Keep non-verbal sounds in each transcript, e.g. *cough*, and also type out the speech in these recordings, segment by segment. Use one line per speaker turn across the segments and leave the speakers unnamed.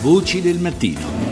Voci del mattino.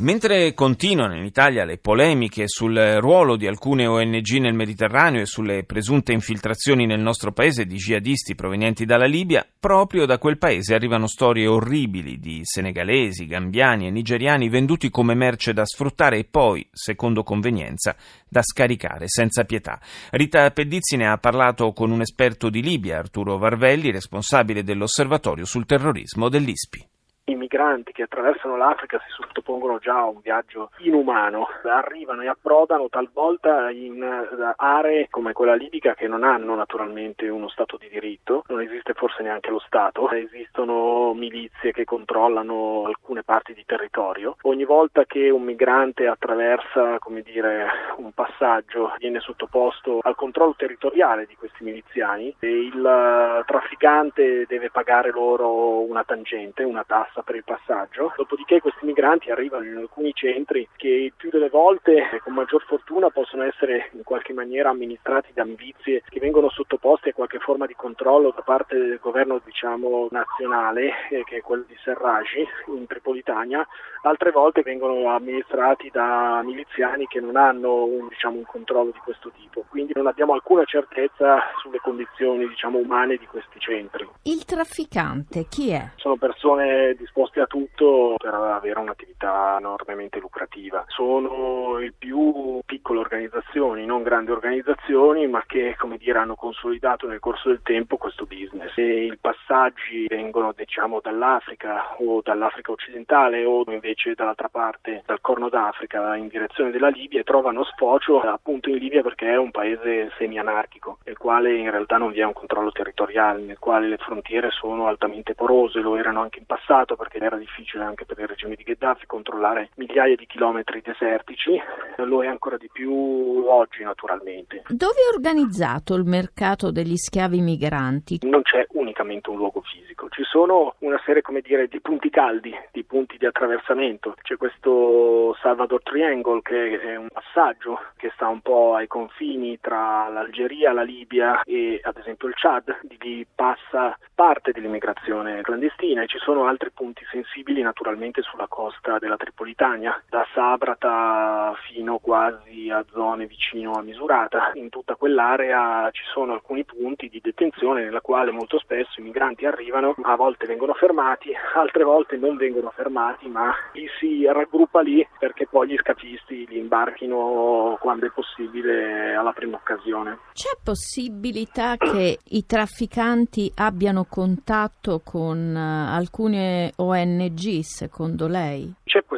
Mentre continuano in Italia le polemiche sul ruolo di alcune ONG nel Mediterraneo e sulle presunte infiltrazioni nel nostro paese di jihadisti provenienti dalla Libia, proprio da quel paese arrivano storie orribili di senegalesi, gambiani e nigeriani venduti come merce da sfruttare e poi, secondo convenienza, da scaricare senza pietà. Rita Pedizzi ne ha parlato con un esperto di Libia, Arturo Varvelli, responsabile dell'osservatorio sul terrorismo dell'ISPI
i migranti che attraversano l'Africa si sottopongono già a un viaggio inumano, arrivano e approdano talvolta in eh, aree come quella libica che non hanno naturalmente uno Stato di diritto, non esiste forse neanche lo Stato, esistono milizie che controllano alcune parti di territorio. Ogni volta che un migrante attraversa dire, un passaggio viene sottoposto al controllo territoriale di questi miliziani e il eh, trafficante deve pagare loro una tangente, una tassa passa per il passaggio, dopodiché questi migranti arrivano in alcuni centri che più delle volte con maggior fortuna possono essere in qualche maniera amministrati da milizie che vengono sottoposti a qualche forma di controllo da parte del governo diciamo nazionale eh, che è quello di Serraj in Tripolitania, altre volte vengono amministrati da miliziani che non hanno un, diciamo, un controllo di questo tipo, quindi non abbiamo alcuna certezza sulle condizioni diciamo, umane di questi centri.
Il trafficante chi è?
Sono persone di disposti a tutto per avere un'attività enormemente lucrativa. Sono il più piccole organizzazioni, non grandi organizzazioni, ma che come dire, hanno consolidato nel corso del tempo questo business. E i passaggi vengono diciamo dall'Africa o dall'Africa occidentale o invece dall'altra parte dal Corno d'Africa in direzione della Libia e trovano sfocio appunto in Libia perché è un paese semi-anarchico nel quale in realtà non vi è un controllo territoriale, nel quale le frontiere sono altamente porose, lo erano anche in passato perché era difficile anche per il regime di Gheddafi controllare migliaia di chilometri desertici, lo è ancora di più oggi naturalmente.
Dove è organizzato il mercato degli schiavi migranti?
Non c'è unicamente un luogo fisico, ci sono una serie come dire di punti caldi, di punti di attraversamento. C'è questo Salvador Triangle che è un passaggio che sta un po' ai confini tra l'Algeria, la Libia e ad esempio il Chad, di lì passa parte dell'immigrazione clandestina e ci sono altri punti sensibili naturalmente sulla costa della Tripolitania, da Sabrata fino quasi a zone vicino a Misurata. In tutta quell'area ci sono alcuni punti di detenzione nella quale molto spesso i migranti arrivano, a volte vengono fermati, altre volte non vengono fermati, ma li si raggruppa lì perché poi gli scafisti li imbarchino quando è possibile alla prima occasione.
C'è possibilità che i trafficanti abbiano contatto con eh, alcune ONG, secondo lei?
C'è questa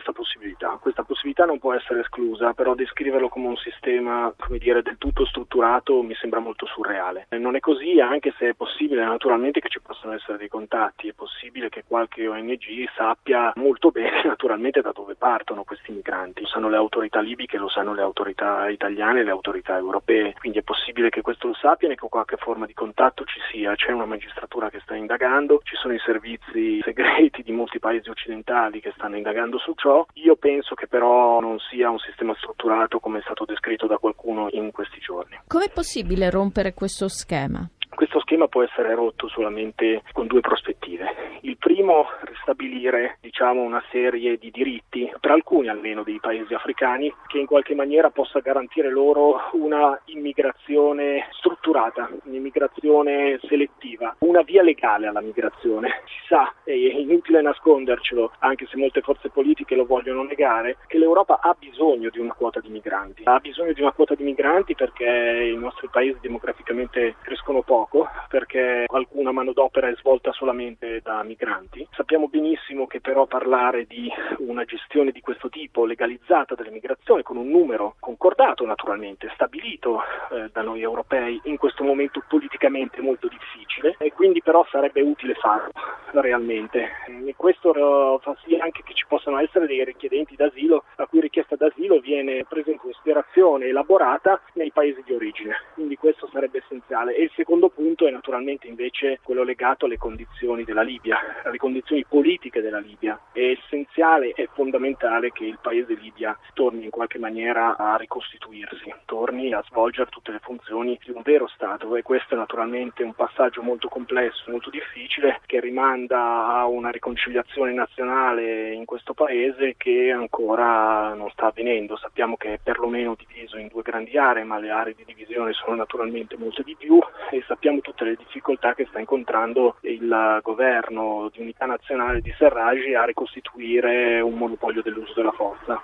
possibilità, questa possibilità non può essere esclusa, però descriverlo come un sistema, come dire, del tutto strutturato mi sembra molto surreale. Non è così, anche se è possibile naturalmente che ci possano essere dei contatti, è possibile che qualche ONG sappia molto bene *laughs* naturalmente da dove partono questi migranti. Lo sanno le autorità libiche, lo sanno le autorità italiane le autorità europee, quindi è possibile che questo lo sappiano e che qualche forma di contatto ci sia. C'è una magistratura che sta indagando, ci sono i servizi segreti di molti paesi occidentali che stanno indagando su ciò. Io penso che però non sia un sistema strutturato come è stato descritto da qualcuno in questi giorni.
Com'è possibile rompere questo schema?
Questo schema può essere rotto solamente con due prospettive. Il primo, ristabilire diciamo, una serie di diritti, per alcuni almeno dei paesi africani, che in qualche maniera possa garantire loro una immigrazione strutturata, un'immigrazione selettiva, una via legale alla migrazione. Si sa, è inutile nascondercelo, anche se molte forze politiche lo vogliono negare, che l'Europa ha bisogno di una quota di migranti. Ha bisogno di una quota di migranti perché i nostri paesi demograficamente crescono poco perché alcuna manodopera è svolta solamente da migranti. Sappiamo benissimo che però parlare di una gestione di questo tipo legalizzata dell'immigrazione con un numero concordato naturalmente, stabilito eh, da noi europei in questo momento politicamente molto difficile e quindi però sarebbe utile farlo realmente. E questo eh, fa sì anche che ci possano essere dei richiedenti d'asilo la cui richiesta d'asilo viene presa in considerazione elaborata nei paesi di origine. Quindi questo sarebbe essenziale. E il secondo punto è naturalmente invece quello legato alle condizioni della Libia, alle condizioni politiche della Libia. È essenziale e fondamentale che il paese Libia torni in qualche maniera a ricostituirsi, torni a svolgere tutte le funzioni di un vero Stato e questo è naturalmente un passaggio molto complesso, molto difficile che rimanda a una riconciliazione nazionale in questo paese che ancora non sta avvenendo. Sappiamo che è perlomeno diviso in due grandi aree, ma le aree di divisione sono naturalmente molte di più e sappiamo tutte le difficoltà che sta incontrando il governo di unità nazionale di Serraj a ricostituire un monopolio dell'uso della forza.